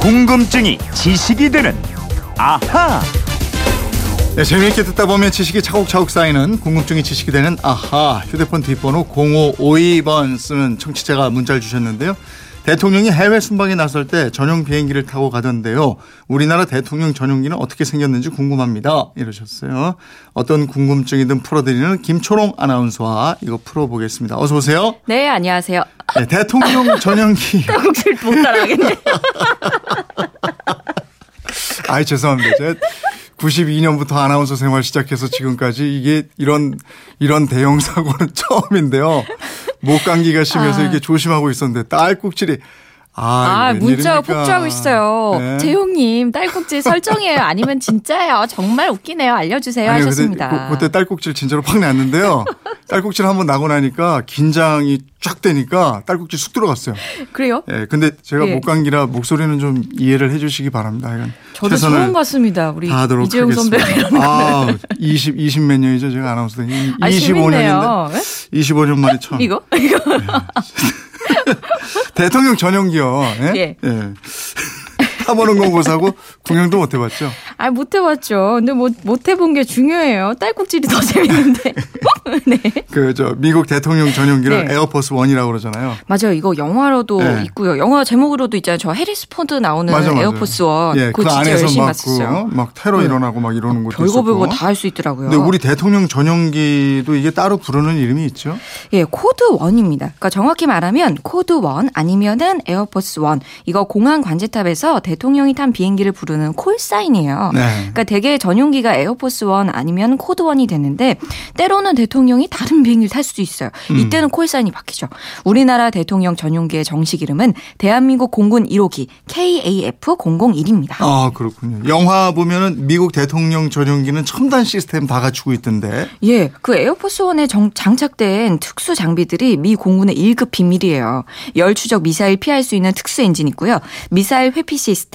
궁금증이 지식이 되는 아하. 네, 재미있게 듣다 보면 지식이 차곡차곡 쌓이는 궁금증이 지식이 되는 아하 휴대폰 뒷번호 0552번 쓰는 청취자가 문자를 주셨는데요. 대통령이 해외 순방에 나설 때 전용 비행기를 타고 가던데요. 우리나라 대통령 전용기는 어떻게 생겼는지 궁금합니다. 이러셨어요. 어떤 궁금증이든 풀어드리는 김초롱 아나운서와 이거 풀어보겠습니다. 어서 오세요. 네, 안녕하세요. 네, 대통령 전용기. 혹시 못 따라가겠네. 아이 죄송합니다. 제가 92년부터 아나운서 생활 시작해서 지금까지 이게 이런 이런 대형 사고는 처음인데요. 목 감기가 심해서 아. 이게 조심하고 있었는데 딸꾹질이 아, 아, 웬일입니까? 폭주하고 있어요. 네. 재용님, 딸꾹질 설정이에요? 아니면 진짜예요? 정말 웃기네요. 알려주세요. 아니, 하셨습니다. 그- 그때 딸꾹질 진짜로 팍 났는데요. 딸꾹질 한번 나고 나니까 긴장이 쫙 되니까 딸꾹질 쑥 들어갔어요. 그래요? 예, 근데 제가 예. 목 감기라 목소리는 좀 이해를 해주시기 바랍니다. 이건 저도 처음 봤습니다. 우리 이재용 거. 아, 20, 20 몇 년이죠. 제가 아나운서 된 아, 25년인데. 재밌네요. 25년 만에 처음. 이거? 이거? 대통령 전용기요. 예? 예. 예. 타보는 건 고사고 구경도 못 해봤죠. 아, 못 해봤죠. 근데 뭐, 못 해본 게 중요해요. 딸꾹질이 더 재밌는데. 네. 그, 저, 미국 대통령 전용기를 네. 에어포스 원이라고 그러잖아요. 맞아요. 이거 영화로도 네. 있고요. 영화 제목으로도 있잖아요. 저 해리슨 포드 나오는 맞아, 맞아. 에어포스 원. 예, 그 안에서 열심히 막. 그, 막 테러 네. 일어나고 막 이러는 것도 별거. 별거 다 할 수 있더라고요. 근데 우리 대통령 전용기도 이게 따로 부르는 이름이 있죠? 예, 코드 원입니다. 그러니까 정확히 말하면 코드 원 아니면은 에어포스 원. 이거 공항 관제탑에서 대통령이 탄 비행기를 부르는 콜사인이에요. 네. 그러니까 대개 전용기가 에어포스 원 아니면 코드 원이 되는데 때로는 대통령이 다른 비행기를 탈 수도 있어요. 음. 이때는 콜사인이 바뀌죠. 우리나라 대통령 전용기의 정식 이름은 대한민국 공군 1호기 KAF001입니다. 아, 그렇군요. 영화 보면은 미국 대통령 전용기는 첨단 시스템 다 갖추고 있던데. 예, 그 에어포스 원에 정- 장착된 특수 장비들이 미 공군의 1급 비밀이에요. 열 추적 미사일 피할 수 있는 특수 엔진 있고요. 미사일 회피 시스템,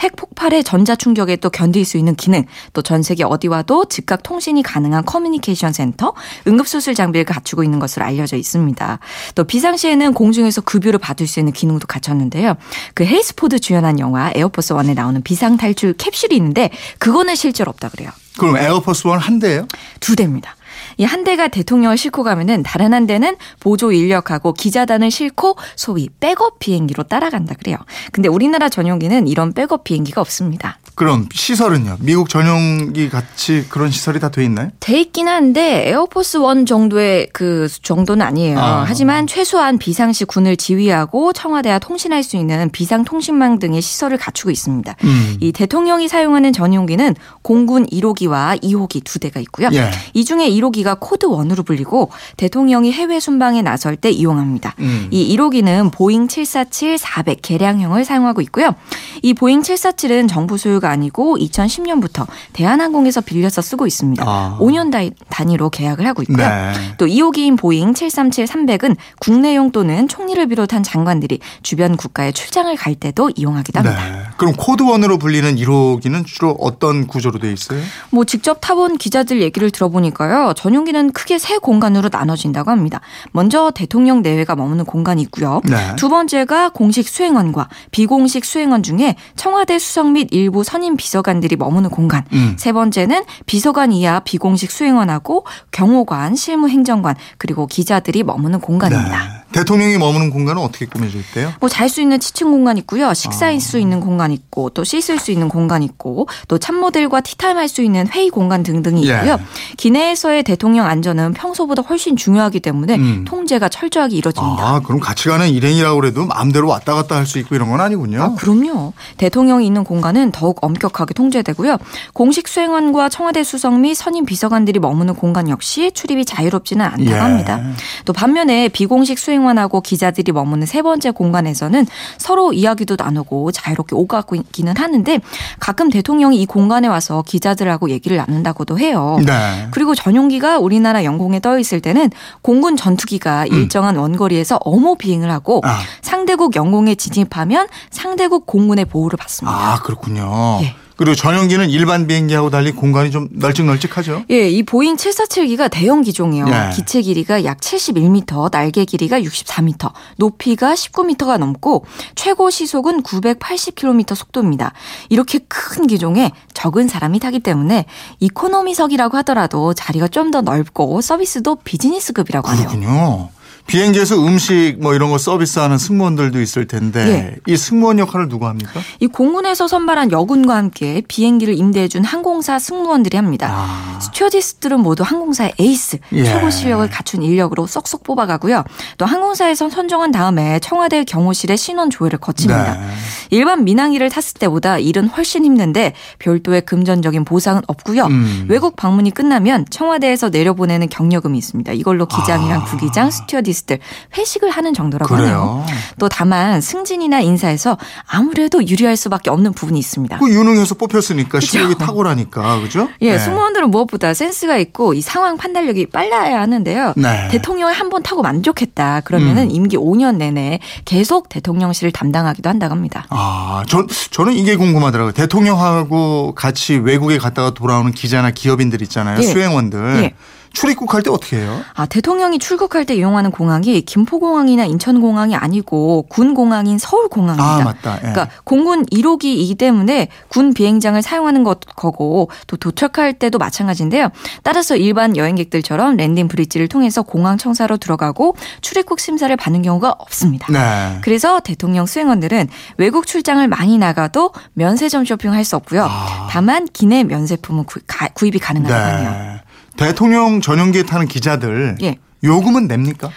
핵 폭발의 전자 충격에 또 견딜 수 있는 기능, 또 전 세계 어디와도 즉각 통신이 가능한 커뮤니케이션 센터, 응급수술 장비를 갖추고 있는 것으로 알려져 있습니다. 또 비상시에는 공중에서 급유를 받을 수 있는 기능도 갖췄는데요. 그 해리슨 포드 주연한 영화 에어포스 원에 나오는 비상 탈출 캡슐이 있는데 그거는 실제로 없다 그래요. 그럼 에어포스 원 한 대예요? 두 대입니다. 이 한 대가 대통령을 싣고 가면은 다른 한 대는 보조 인력하고 기자단을 싣고 소위 백업 비행기로 따라간다 그래요. 근데 우리나라 전용기는 이런 백업 비행기가 없습니다. 그럼 시설은요? 미국 전용기 같이 그런 시설이 다 돼 있나요? 돼 있긴 한데 에어포스 원 정도의 그 정도는 아니에요. 아. 하지만 최소한 비상시 군을 지휘하고 청와대와 통신할 수 있는 비상 통신망 등의 시설을 갖추고 있습니다. 음. 이 대통령이 사용하는 전용기는 공군 1호기와 2호기 두 대가 있고요. 예. 이 중에 1호기가 코드 원으로 불리고 대통령이 해외 순방에 나설 때 이용합니다. 음. 이 1호기는 보잉 747-400 개량형을 사용하고 있고요. 이 보잉 747은 정부 소유가 아니고 2010년부터 대한항공에서 빌려서 쓰고 있습니다. 아. 5년 다- 단위로 계약을 하고 있고요. 네. 또 2호기인 보잉 737-300은 국내용 또는 총리를 비롯한 장관들이 주변 국가에 출장을 갈 때도 이용하기도 네. 합니다. 그럼 코드 원으로 불리는 1호기는 주로 어떤 구조로 돼 있어요? 뭐 직접 타본 기자들 얘기를 들어보니까요. 전용기는 크게 세 공간으로 나눠진다고 합니다. 먼저 대통령 내외가 머무는 공간이 있고요. 네. 두 번째가 공식 수행원과 비공식 수행원 중에 청와대 수석 및 일부 선임 비서관들이 머무는 공간. 음. 세 번째는 비서관 이하 비공식 수행원하고 경호관, 실무행정관 그리고 기자들이 머무는 공간입니다. 네. 대통령이 머무는 공간은 어떻게 꾸며져 있대요? 뭐 잘 수 있는 지층 공간 있고요. 아. 식사할 수 있는 공간 있고 또 씻을 수 있는 공간 있고 또 참모들과 티타임 할 수 있는 회의 공간 등등이 예. 있고요. 기내에서의 대통령 안전은 평소보다 훨씬 중요하기 때문에 음. 통제가 철저하게 이루어집니다. 아, 그럼 같이 가는 일행이라고 그래도 마음대로 왔다 갔다 할 수 있고 이런 건 아니군요. 아, 그럼요. 대통령이 있는 공간은 더욱 엄격하게 통제되고요. 공식 수행원과 청와대 수석 및 선임 비서관들이 머무는 공간 역시 출입이 자유롭지는 않다고 예. 합니다. 또 반면에 비공식 수행 원하고 기자들이 머무는 세 번째 공간에서는 서로 이야기도 나누고 자유롭게 오가고 있기는 하는데 가끔 대통령이 이 공간에 와서 기자들하고 얘기를 나눈다고도 해요. 네. 그리고 전용기가 우리나라 영공에 떠 있을 때는 공군 전투기가 일정한 원거리에서 어모 비행을 하고 아. 상대국 영공에 진입하면 상대국 공군의 보호를 받습니다. 아, 그렇군요. 예. 그리고 전용기는 일반 비행기하고 달리 공간이 좀 널찍널찍하죠. 예, 이 보잉 747기가 대형 기종이에요. 예. 기체 길이가 약 71m, 날개 길이가 64m, 높이가 19m가 넘고 최고 시속은 980km 속도입니다. 이렇게 큰 기종에 적은 사람이 타기 때문에 이코노미석이라고 하더라도 자리가 좀 더 넓고 서비스도 비즈니스급이라고 하네요. 그렇군요. 비행기에서 음식 뭐 이런 거 서비스하는 승무원들도 있을 텐데 예. 이 승무원 역할을 누가 합니까? 이 공군에서 선발한 여군과 함께 비행기를 임대해준 항공사 승무원들이 합니다. 아. 스튜어디스들은 모두 항공사의 에이스, 예. 최고 실력을 갖춘 인력으로 쏙쏙 뽑아가고요. 또 항공사에선 선정한 다음에 청와대 경호실에 신원 조회를 거칩니다. 네. 일반 민항기를 탔을 때보다 일은 훨씬 힘든데 별도의 금전적인 보상은 없고요. 음. 외국 방문이 끝나면 청와대에서 내려보내는 경력금이 있습니다. 이걸로 기장이랑 아. 부기장, 스튜어디스 들 회식을 하는 정도라고 하네요. 그래요. 또 다만 승진이나 인사에서 아무래도 유리할 수밖에 없는 부분이 있습니다. 그 유능해서 뽑혔으니까 실력이 탁월하니까 그죠? 예, 네. 승무원들은 무엇보다 센스가 있고 이 상황 판단력이 빨라야 하는데요. 네. 대통령을 한 번 타고 만족했다. 그러면은 음. 임기 5년 내내 계속 대통령실을 담당하기도 한다고 합니다. 아, 전, 저는 이게 궁금하더라고요. 대통령하고 같이 외국에 갔다가 돌아오는 기자나 기업인들 있잖아요. 예. 수행원들. 예. 출입국할 때 어떻게 해요? 아, 대통령이 출국할 때 이용하는 공항이 김포공항이나 인천공항이 아니고 군공항인 서울공항입니다. 아, 맞다. 예. 그러니까 공군 1호기이기 때문에 군 비행장을 사용하는 것 거고 또 도착할 때도 마찬가지인데요. 따라서 일반 여행객들처럼 landing bridge를 통해서 공항 청사로 들어가고 출입국 심사를 받는 경우가 없습니다. 네. 그래서 대통령 수행원들은 외국 출장을 많이 나가도 면세점 쇼핑할 수 없고요. 아. 다만 기내 면세품은 구, 구입이 가능하다고 하네요. 네. 대통령 전용기에 타는 기자들 예. 요금은 냅니까?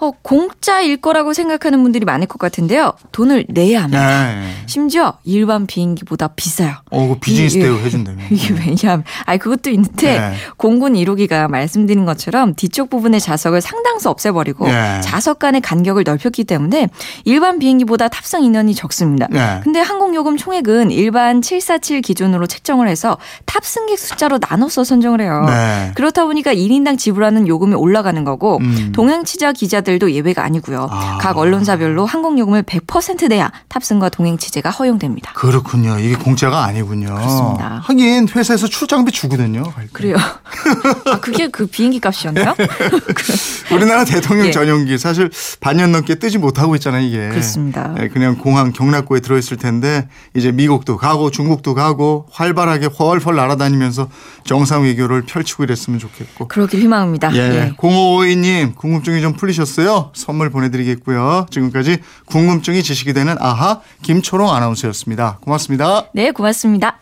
어, 공짜일 거라고 생각하는 분들이 많을 것 같은데요. 돈을 내야 합니다. 네. 심지어 일반 비행기보다 비싸요. 어, 그 비즈니스 이- 대우 예. 해준다며. 이게 왜냐하면, 아 그것도 있는데 네. 공군 1호기가 말씀드린 것처럼 뒤쪽 부분의 좌석을 상당수 없애버리고 네. 좌석 간의 간격을 넓혔기 때문에 일반 비행기보다 탑승 인원이 적습니다. 네. 근데 항공요금 총액은 일반 747 기준으로 책정을 해서 탑승객 숫자로 나눠서 선정을 해요. 네. 그렇다 보니까 1인당 지불하는 요금이 올라가는 거고 음. 동행 취재 기자들 도 예외가 아니고요. 아. 각 언론사별로 항공 요금을 100% 내야 탑승과 동행 취재가 허용됩니다. 그렇군요. 이게 공짜가 아니군요. 그렇습니다. 하긴 회사에서 출장비 주거든요. 그래요. 아 그게 그 비행기 값이었나요? 우리나라 대통령 예. 전용기 사실 반년 넘게 뜨지 못하고 있잖아요, 이게. 그렇습니다. 예, 그냥 공항 경락고에 들어있을 텐데 이제 미국도 가고 중국도 가고 활발하게 헐헐 날아다니면서 정상 외교를 펼치고 이랬으면 좋겠고. 그러길 희망합니다. 예. 예. 0552님 궁금증이 좀 풀리 셨어요? 선물 보내드리겠고요. 지금까지 궁금증이 지식이 되는 아하 김초롱 아나운서였습니다. 고맙습니다. 네, 고맙습니다.